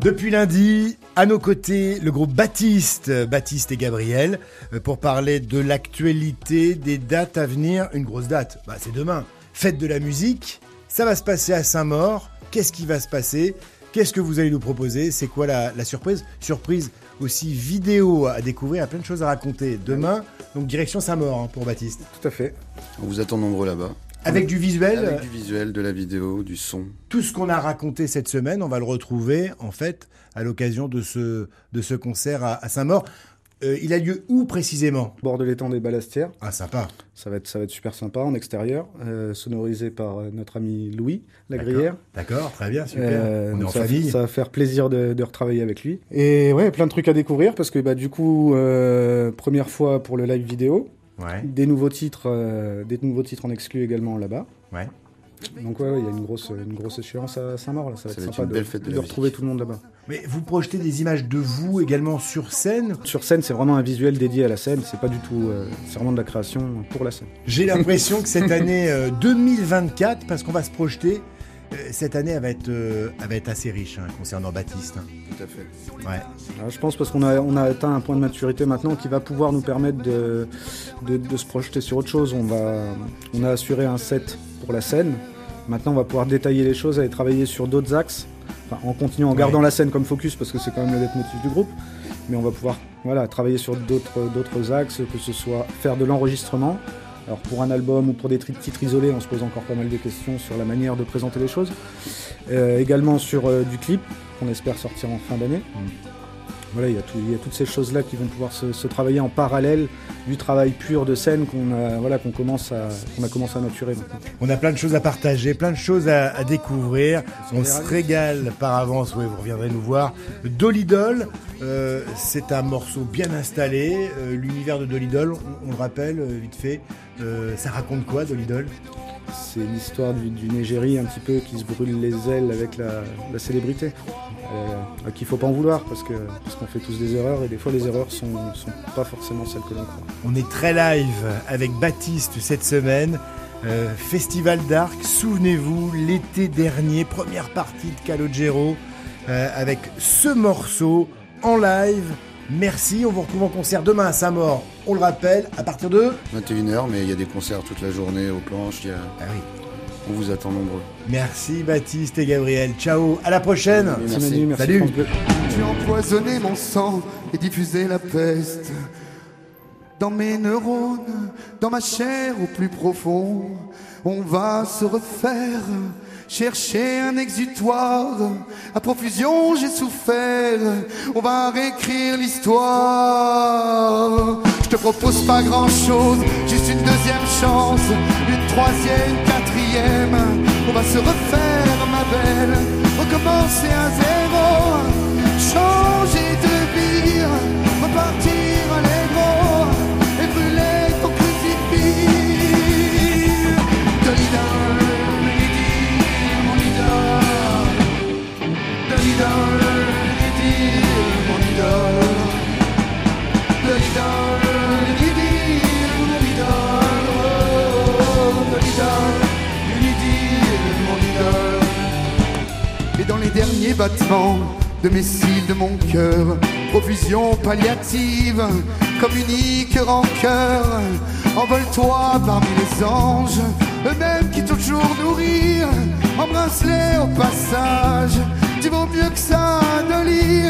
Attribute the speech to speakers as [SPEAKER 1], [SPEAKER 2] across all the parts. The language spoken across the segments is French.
[SPEAKER 1] Depuis lundi, à nos côtés, le groupe Baptiste, Baptiste et Gabriel, euh, pour parler de l'actualité, des dates à venir. Une grosse date, bah, c'est demain. Fête de la musique, ça va se passer à Saint-Maur. Qu'est-ce qui va se passer? Qu'est-ce que vous allez nous proposer? C'est quoi la, surprise? Surprise aussi vidéo à découvrir, à plein de choses à raconter. Demain, donc direction Saint-Maur hein, pour Baptiste.
[SPEAKER 2] Tout à fait.
[SPEAKER 3] On vous attend nombreux là-bas.
[SPEAKER 1] Avec du visuel,
[SPEAKER 3] Avec du visuel, de la vidéo, du son.
[SPEAKER 1] tout ce qu'on a raconté cette semaine, on va le retrouver en fait à l'occasion de ce, de ce concert à, à Saint-Maur. Euh, il a lieu où précisément?
[SPEAKER 2] Bord de l'étang des Balastières.
[SPEAKER 1] Ah sympa.
[SPEAKER 2] Ça va être, ça va être super sympa en extérieur, euh, sonorisé par euh, notre ami Louis Lagrière.
[SPEAKER 1] D'accord, très bien, super.
[SPEAKER 2] Euh,
[SPEAKER 1] on est en
[SPEAKER 2] ça, va-
[SPEAKER 1] famille.
[SPEAKER 2] ça va faire plaisir de, de retravailler avec lui. Et ouais, plein de trucs à découvrir parce que bah, du coup, euh, première fois pour le live vidéo,
[SPEAKER 1] Ouais,
[SPEAKER 2] des nouveaux titres, euh, des nouveaux titres en exclu également là-bas.
[SPEAKER 1] ouais.
[SPEAKER 2] Donc ouais, ouais, il y a une grosse, une grosse échéance à Saint-Maur. Là. Ça va
[SPEAKER 3] Ça
[SPEAKER 2] être sympa de, retrouver tout le monde là-bas.
[SPEAKER 1] Mais vous projetez des images de vous également sur scène?
[SPEAKER 2] Sur scène, c'est vraiment un visuel dédié à la scène. C'est pas du tout, euh, c'est vraiment de la création pour la scène.
[SPEAKER 1] J'ai l'impression que cette année euh, 2024, parce qu'on va se projeter, euh, cette année elle va être, euh, elle va être assez riche hein, concernant Baptiste.
[SPEAKER 3] Tout à fait.
[SPEAKER 1] Ouais.
[SPEAKER 2] Alors, je pense parce qu'on a, on a atteint un point de maturité maintenant qui va pouvoir nous permettre de, de, de se projeter sur autre chose. On, va, on a assuré un set pour la scène. Maintenant, on va pouvoir détailler les choses et travailler sur d'autres axes. Enfin, en continuant, en
[SPEAKER 1] Ouais.
[SPEAKER 2] gardant la scène comme focus parce que c'est quand même le leitmotiv du groupe. Mais on va pouvoir voilà, travailler sur d'autres axes, que ce soit faire de l'enregistrement. Alors pour un album ou pour des titres isolés, on se pose encore pas mal de questions sur la manière de présenter les choses. Euh, également sur euh, du clip, qu'on espère sortir en fin d'année. Voilà, il y, a tout- il y a toutes ces choses-là qui vont pouvoir se, se travailler en parallèle du travail pur de scène qu'on a, voilà, qu'on commence à, qu'on a commencé à maturer maintenant.
[SPEAKER 1] On a plein de choses à partager, plein de choses à, à découvrir. On se régale par avance, oui, vous reviendrez nous voir. Dolidol, euh, c'est un morceau bien installé. Euh, L'univers de Dolidol, on, on le rappelle euh, vite fait, euh, ça raconte quoi Dolidol?
[SPEAKER 2] C'est l'histoire du- d'une égérie un petit peu qui se brûle les ailes avec la, célébrité. Euh, à qui il faut pas en vouloir parce qu'on fait tous des erreurs et des fois les erreurs sont, sont pas forcément celles que l'on croit.
[SPEAKER 1] On est très live avec Baptiste cette semaine. Euh, Festival d'Arc, souvenez-vous, l'été dernier, première partie de Calogero, euh, avec ce morceau en live. Merci, on vous retrouve en concert demain à Saint-Maur, on le rappelle, à partir de...
[SPEAKER 3] 21h, mais il y a des concerts toute la journée aux planches. il y a-
[SPEAKER 1] Ah oui.
[SPEAKER 3] On vous attend nombreux.
[SPEAKER 1] Merci Baptiste et Gabriel, ciao, à la prochaine
[SPEAKER 3] Merci.
[SPEAKER 2] Manu, merci
[SPEAKER 1] Salut.
[SPEAKER 4] Tu as empoisonné mon sang et diffusé la peste dans mes neurones, dans ma chair au plus profond. On va se refaire, chercher un exutoire. À profusion, j'ai souffert. On va réécrire l'histoire. Je te propose pas grand chose, juste une deuxième chance, une troisième, quatrième. On va se refaire, ma belle, recommencer à zéro, changer derniers battements de mes cils, de mon cœur, profusion palliative, comme unique rancœur, envole-toi parmi les anges, eux-mêmes qui toujours nourrir, embrasse-les au passage. Tu vaux mieux que ça, Dolly,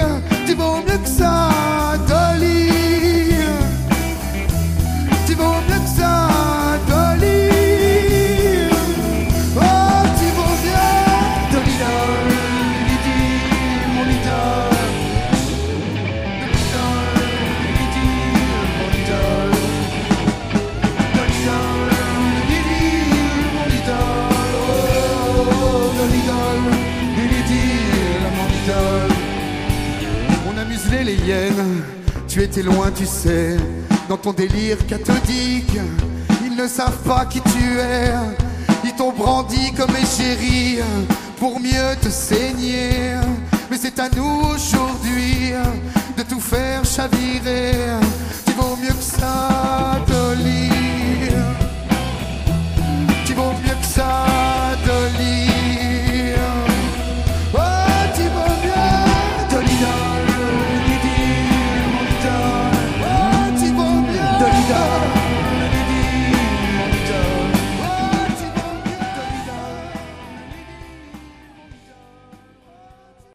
[SPEAKER 4] tu vaux mieux que ça, Dolly. Tu vaux mieux que ça, On a les hyènes, tu étais loin, tu sais, dans ton délire cathodique. Ils ne savent pas qui tu es, ils t'ont brandi comme égérie pour mieux te saigner. Mais c'est à nous aujourd'hui de tout faire chavirer. done.